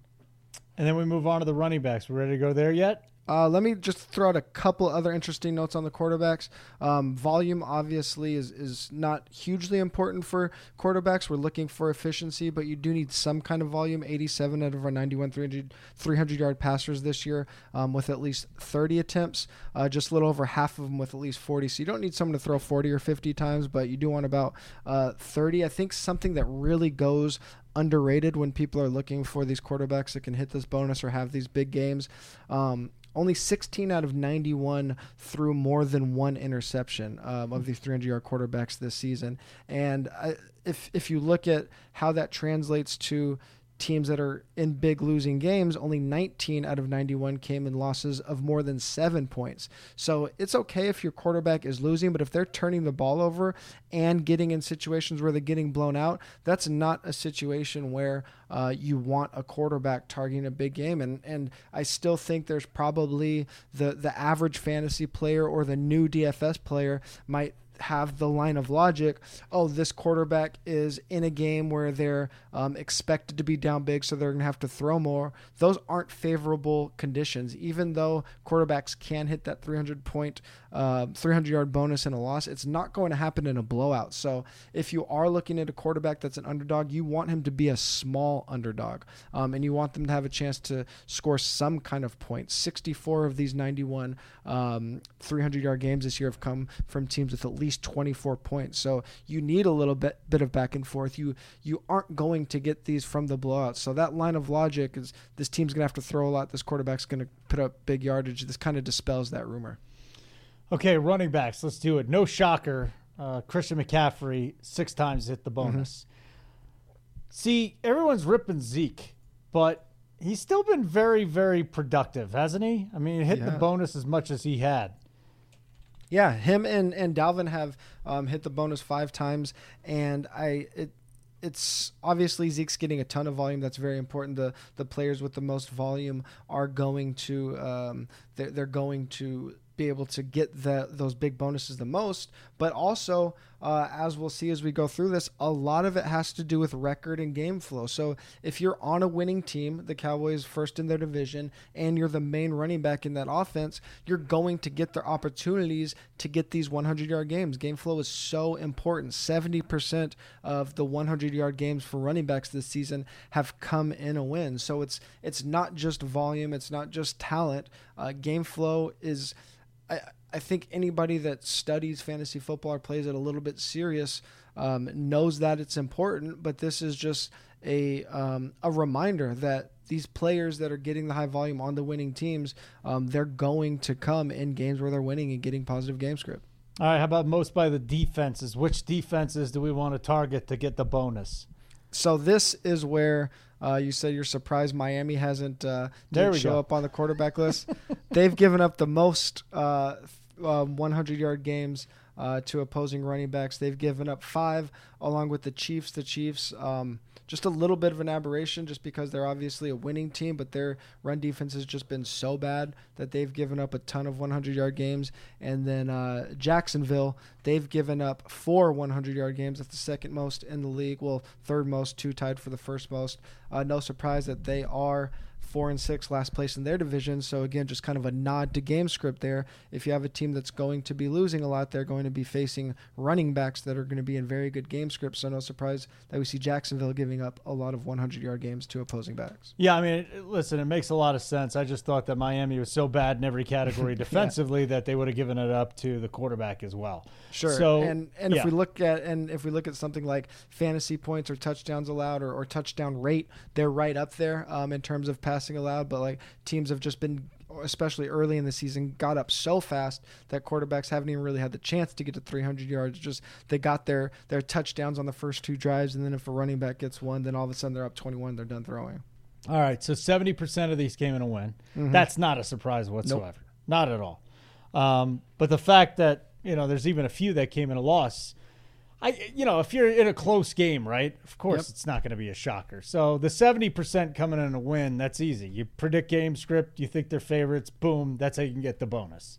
and then we move on to the running backs. We're ready to go there yet? Uh, let me just throw out a couple other interesting notes on the quarterbacks. Um, volume obviously is, is not hugely important for quarterbacks. We're looking for efficiency, but you do need some kind of volume. 87 out of our 91 300, 300 yard passers this year um, with at least 30 attempts, uh, just a little over half of them with at least 40. So you don't need someone to throw 40 or 50 times, but you do want about uh, 30. I think something that really goes underrated when people are looking for these quarterbacks that can hit this bonus or have these big games. Um, only 16 out of 91 threw more than one interception um, of these 300 yard quarterbacks this season. And I, if if you look at how that translates to teams that are in big losing games, only 19 out of 91 came in losses of more than seven points. So it's okay if your quarterback is losing, but if they're turning the ball over and getting in situations where they're getting blown out, that's not a situation where uh, you want a quarterback targeting a big game. And and I still think there's probably the the average fantasy player or the new DFS player might have the line of logic oh this quarterback is in a game where they're um, expected to be down big so they're going to have to throw more. Those aren't favorable conditions. Even though quarterbacks can hit that 300 point uh, 300 yard bonus in a loss it's not going to happen in a blowout. So if you are looking at a quarterback that's an underdog you want him to be a small underdog um, and you want them to have a chance to score some kind of points. 64 of these 91 um, 300 yard games this year have come from teams with at least least 24 points. So you need a little bit bit of back and forth. You you aren't going to get these from the blowouts. So that line of logic is this team's going to have to throw a lot. This quarterback's going to put up big yardage. This kind of dispels that rumor. Okay, running backs. Let's do it. No shocker. Uh, Christian McCaffrey six times hit the mm-hmm. bonus. Mm-hmm. See, everyone's ripping Zeke, but he's still been very, very productive, hasn't he? I mean, hit yeah. the bonus as much as he had. Yeah, him and and Dalvin have um, hit the bonus five times, and I it it's obviously Zeke's getting a ton of volume. That's very important. The the players with the most volume are going to um, they're, they're going to be able to get the, those big bonuses the most. But also, uh, as we'll see as we go through this, a lot of it has to do with record and game flow. So if you're on a winning team, the Cowboys first in their division, and you're the main running back in that offense, you're going to get the opportunities to get these 100 yard games. Game flow is so important. 70% of the 100 yard games for running backs this season have come in a win. So it's it's not just volume, it's not just talent. Uh, game flow is I, I think anybody that studies fantasy football or plays it a little bit serious um, knows that it's important. But this is just a um, a reminder that these players that are getting the high volume on the winning teams, um, they're going to come in games where they're winning and getting positive game script. All right, how about most by the defenses? Which defenses do we want to target to get the bonus? So this is where uh, you said you're surprised Miami hasn't uh, didn't show go. up on the quarterback list. They've given up the most uh, um, 100 yard games uh, to opposing running backs. They've given up five, along with the Chiefs. The Chiefs. Um, just a little bit of an aberration just because they're obviously a winning team, but their run defense has just been so bad that they've given up a ton of 100 yard games. And then uh, Jacksonville, they've given up four 100 yard games. That's the second most in the league. Well, third most, two tied for the first most. Uh, no surprise that they are four and six, last place in their division. So again, just kind of a nod to game script there. If you have a team that's going to be losing a lot, they're going to be facing running backs that are going to be in very good game script. So no surprise that we see Jacksonville giving up a lot of 100 yard games to opposing backs. Yeah, I mean, listen, it makes a lot of sense. I just thought that Miami was so bad in every category defensively yeah. that they would have given it up to the quarterback as well. Sure. So and and yeah. if we look at and if we look at something like fantasy points or touchdowns allowed or, or touchdown rate, they're right up there um, in terms of passing passing allowed, but like teams have just been especially early in the season, got up so fast that quarterbacks haven't even really had the chance to get to 300 yards. Just they got their their touchdowns on the first two drives, and then if a running back gets one, then all of a sudden they're up 21, they're done throwing. All right, so 70% of these came in a win. Mm-hmm. That's not a surprise whatsoever, nope. not at all. Um, but the fact that you know there's even a few that came in a loss I, you know, if you're in a close game, right? Of course, yep. it's not going to be a shocker. So the seventy percent coming in a win, that's easy. You predict game script, you think they're favorites, boom, that's how you can get the bonus.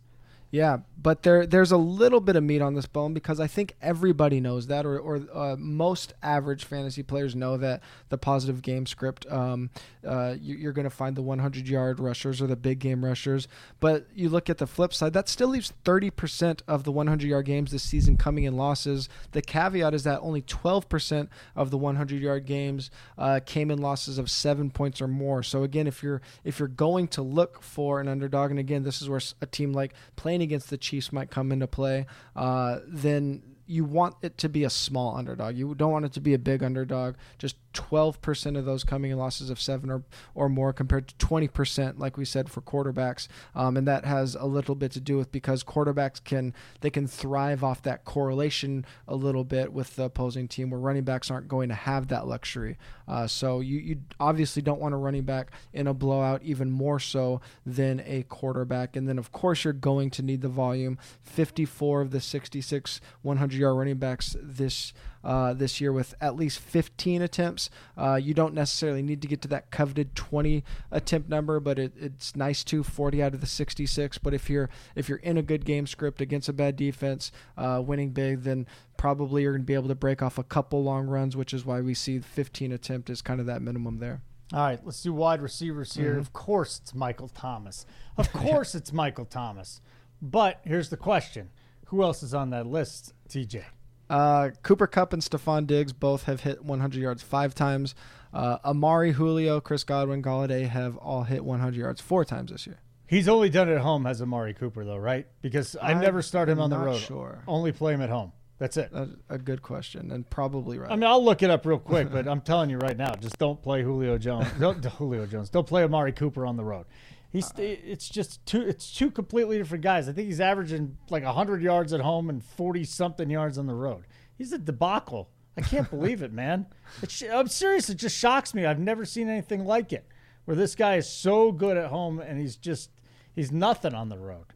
Yeah, but there there's a little bit of meat on this bone because I think everybody knows that, or, or uh, most average fantasy players know that the positive game script. Um, uh, you, are going to find the 100 yard rushers or the big game rushers, but you look at the flip side, that still leaves 30% of the 100 yard games this season coming in losses. The caveat is that only 12% of the 100 yard games uh, came in losses of seven points or more. So again, if you're if you're going to look for an underdog, and again, this is where a team like playing against the Chiefs might come into play, uh, then you want it to be a small underdog. You don't want it to be a big underdog. Just 12% of those coming in losses of seven or, or more compared to 20%, like we said, for quarterbacks. Um, and that has a little bit to do with because quarterbacks can, they can thrive off that correlation a little bit with the opposing team where running backs aren't going to have that luxury. Uh, so you, you obviously don't want a running back in a blowout even more so than a quarterback. And then, of course, you're going to need the volume. 54 of the 66 100 yard running backs this uh, this year with at least 15 attempts. Uh, you don't necessarily need to get to that coveted 20 attempt number, but it, it's nice to 40 out of the 66. But if you're if you're in a good game script against a bad defense, uh, winning big, then probably you're going to be able to break off a couple long runs, which is why we see 15 attempt is kind of that minimum there. All right, let's do wide receivers here. Mm-hmm. Of course, it's Michael Thomas. Of course, it's Michael Thomas. But here's the question: Who else is on that list, TJ? Uh, Cooper Kupp and Stefon Diggs both have hit 100 yards five times. Uh, Amari, Julio, Chris Godwin, Golladay have all hit 100 yards four times this year. He's only done it at home as Amari Cooper, though, right? Because I, I never start him on the road. Sure. Only play him at home. That's it. A, a, good question, and probably right. I mean, I'll look it up real quick, but I'm telling you right now, just don't play Julio Jones. don't Julio Jones. Don't play Amari Cooper on the road. He's uh-huh. it's just two it's two completely different guys. I think he's averaging like 100 yards at home and 40 something yards on the road. He's a debacle. I can't believe it, man. It's, I'm serious. It just shocks me. I've never seen anything like it, where this guy is so good at home and he's just he's nothing on the road.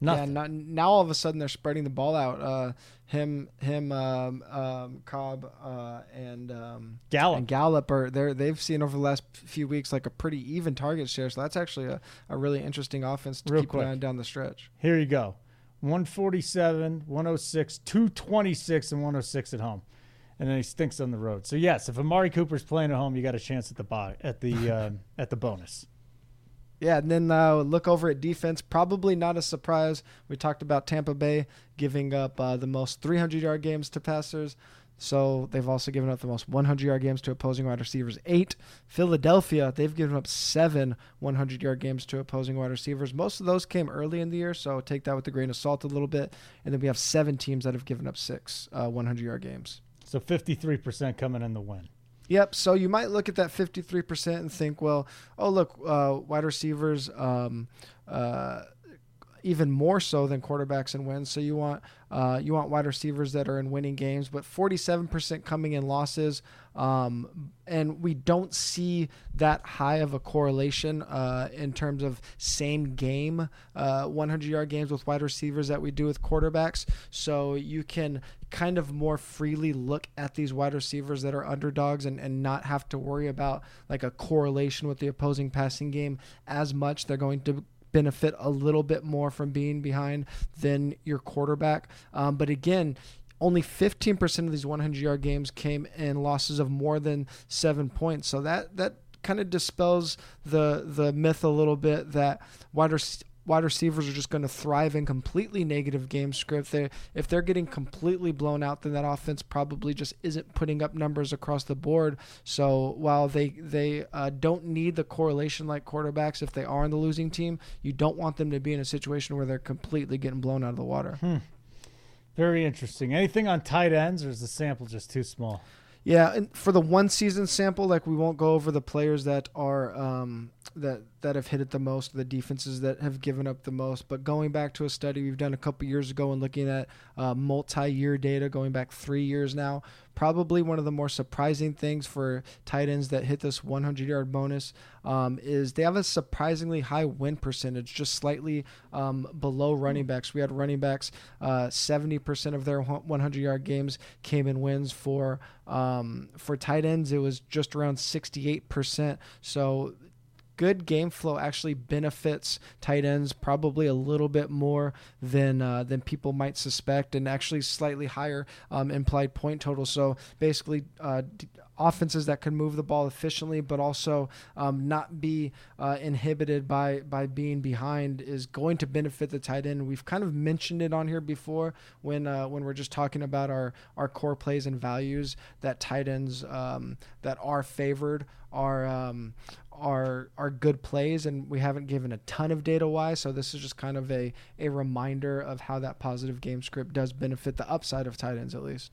Nothing. Yeah, not, now all of a sudden they're spreading the ball out. Uh, him, him, um, um, Cobb, uh, and um, Gallup. And Gallup are they they've seen over the last few weeks like a pretty even target share. So that's actually a, a really interesting offense to Real keep quick. an eye down the stretch. Here you go. 147, 106, 226, and 106 at home. And then he stinks on the road. So yes, if Amari Cooper's playing at home, you got a chance at the buy, at the uh, at the bonus. Yeah, and then uh, look over at defense. Probably not a surprise. We talked about Tampa Bay giving up uh, the most 300 yard games to passers. So they've also given up the most 100 yard games to opposing wide receivers, eight. Philadelphia, they've given up seven 100 yard games to opposing wide receivers. Most of those came early in the year, so take that with a grain of salt a little bit. And then we have seven teams that have given up six 100 uh, yard games. So 53% coming in the win. Yep. So you might look at that 53% and think, well, oh, look, uh, wide receivers. Um, uh, even more so than quarterbacks and wins. So you want uh, you want wide receivers that are in winning games, but 47% coming in losses, um, and we don't see that high of a correlation uh, in terms of same game uh, 100 yard games with wide receivers that we do with quarterbacks. So you can kind of more freely look at these wide receivers that are underdogs and, and not have to worry about like a correlation with the opposing passing game as much. They're going to benefit a little bit more from being behind than your quarterback. Um, but again, only 15% of these 100 yard games came in losses of more than seven points. So that that kind of dispels the the myth a little bit that wide wide receivers are just going to thrive in completely negative game script. They, if they're getting completely blown out, then that offense probably just isn't putting up numbers across the board. So while they they uh, don't need the correlation like quarterbacks, if they are on the losing team, you don't want them to be in a situation where they're completely getting blown out of the water. Hmm. Very interesting. Anything on tight ends, or is the sample just too small? Yeah, and for the one season sample, like we won't go over the players that are um, that that have hit it the most, the defenses that have given up the most. But going back to a study we've done a couple years ago and looking at uh, multi-year data, going back three years now, probably one of the more surprising things for tight ends that hit this 100-yard bonus um, is they have a surprisingly high win percentage, just slightly um, below running backs. We had running backs, uh, 70% of their 100-yard games came in wins for um, for tight ends. It was just around 68%. So good game flow actually benefits tight ends probably a little bit more than uh, than people might suspect, and actually slightly higher um, implied point total. So basically, uh, offenses that can move the ball efficiently, but also um, not be uh, inhibited by by being behind, is going to benefit the tight end. We've kind of mentioned it on here before when uh, when we're just talking about our our core plays and values that tight ends um, that are favored are um, are are good plays, and we haven't given a ton of data why. So this is just kind of a a reminder of how that positive game script does benefit the upside of tight ends at least.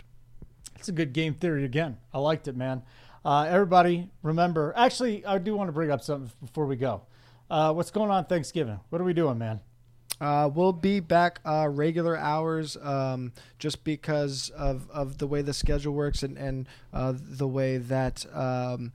It's a good game theory again. I liked it, man. Uh, everybody, remember. Actually, I do want to bring up something before we go. Uh, what's going on Thanksgiving? What are we doing, man? Uh, we'll be back uh, regular hours um, just because of, of the way the schedule works and, and uh, the way that um,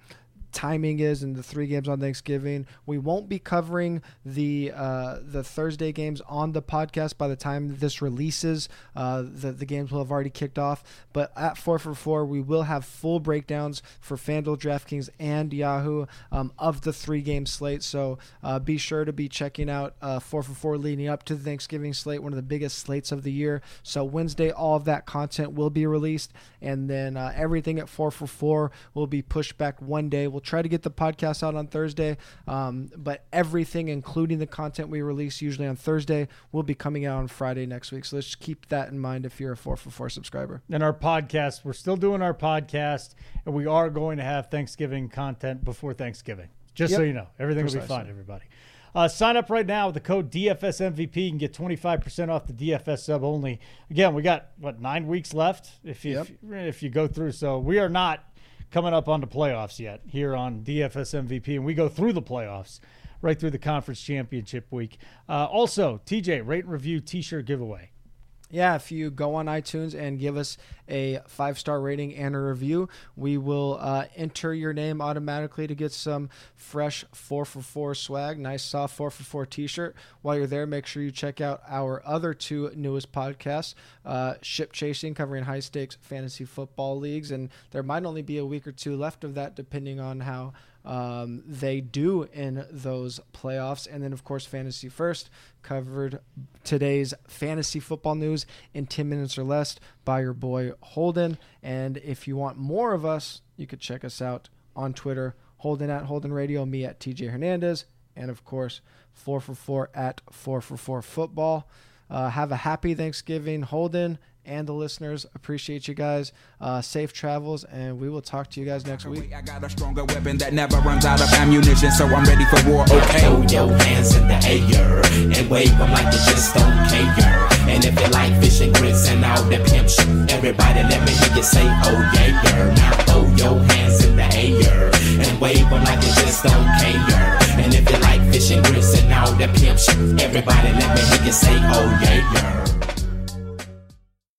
timing is and the three games on Thanksgiving. We won't be covering the uh, the Thursday games on the podcast by the time this releases. Uh, the the games will have already kicked off. But at four for four, we will have full breakdowns for FanDuel, DraftKings, and Yahoo um, of the three game slate. So uh, be sure to be checking out uh, four for four leading up to the Thanksgiving slate, one of the biggest slates of the year. So Wednesday, all of that content will be released, and then uh, everything at four for four will be pushed back one day. We'll try to get the podcast out on Thursday, um, but everything, including the content we release usually on Thursday, will be coming out on Friday next week. So let's keep that in mind if you're a 4 for 4 subscriber. And our podcast, we're still doing our podcast, and we are going to have Thanksgiving content before Thanksgiving. Just yep. so you know, everything Precisely. will be fine, everybody. Uh, sign up right now with the code DFSMVP. You can get 25% off the DFS sub only. Again, we got, what, nine weeks left if you, yep. if, if you go through. So we are not coming up on the playoffs yet here on DFS MVP, and we go through the playoffs right through the conference championship week. Uh, also, TJ, rate and review t shirt giveaway yeah, if you go on iTunes and give us a five star rating and a review, we will uh, enter your name automatically to get some fresh 4 for 4 swag. Nice soft 4 for 4 t shirt. While you're there, make sure you check out our other two newest podcasts uh, Ship Chasing, covering high stakes fantasy football leagues. And there might only be a week or two left of that, depending on how um, they do in those playoffs. And then, of course, Fantasy First covered today's fantasy football news in 10 minutes or less by your boy Holden. And if you want more of us, you could check us out on Twitter, Holden at Holden Radio, me at TJ Hernandez, and of course, 4 for 4 at 4 for 4 football. Uh, have a happy Thanksgiving, Holden and the listeners. Appreciate you guys. Uh, safe travels, and we will talk to you guys next week. I got a stronger weapon that never runs out of ammunition, so I'm ready for war. Okay. Throw your hands in the air and wave them like you just don't care. And if you like fish and grits and all the pimp shit, everybody let me hear you say, oh yeah, Now throw your hands in the air and wave them like you just don't care. And if you like fish and grits and all the pimp shit, everybody let me hear you say, oh yeah,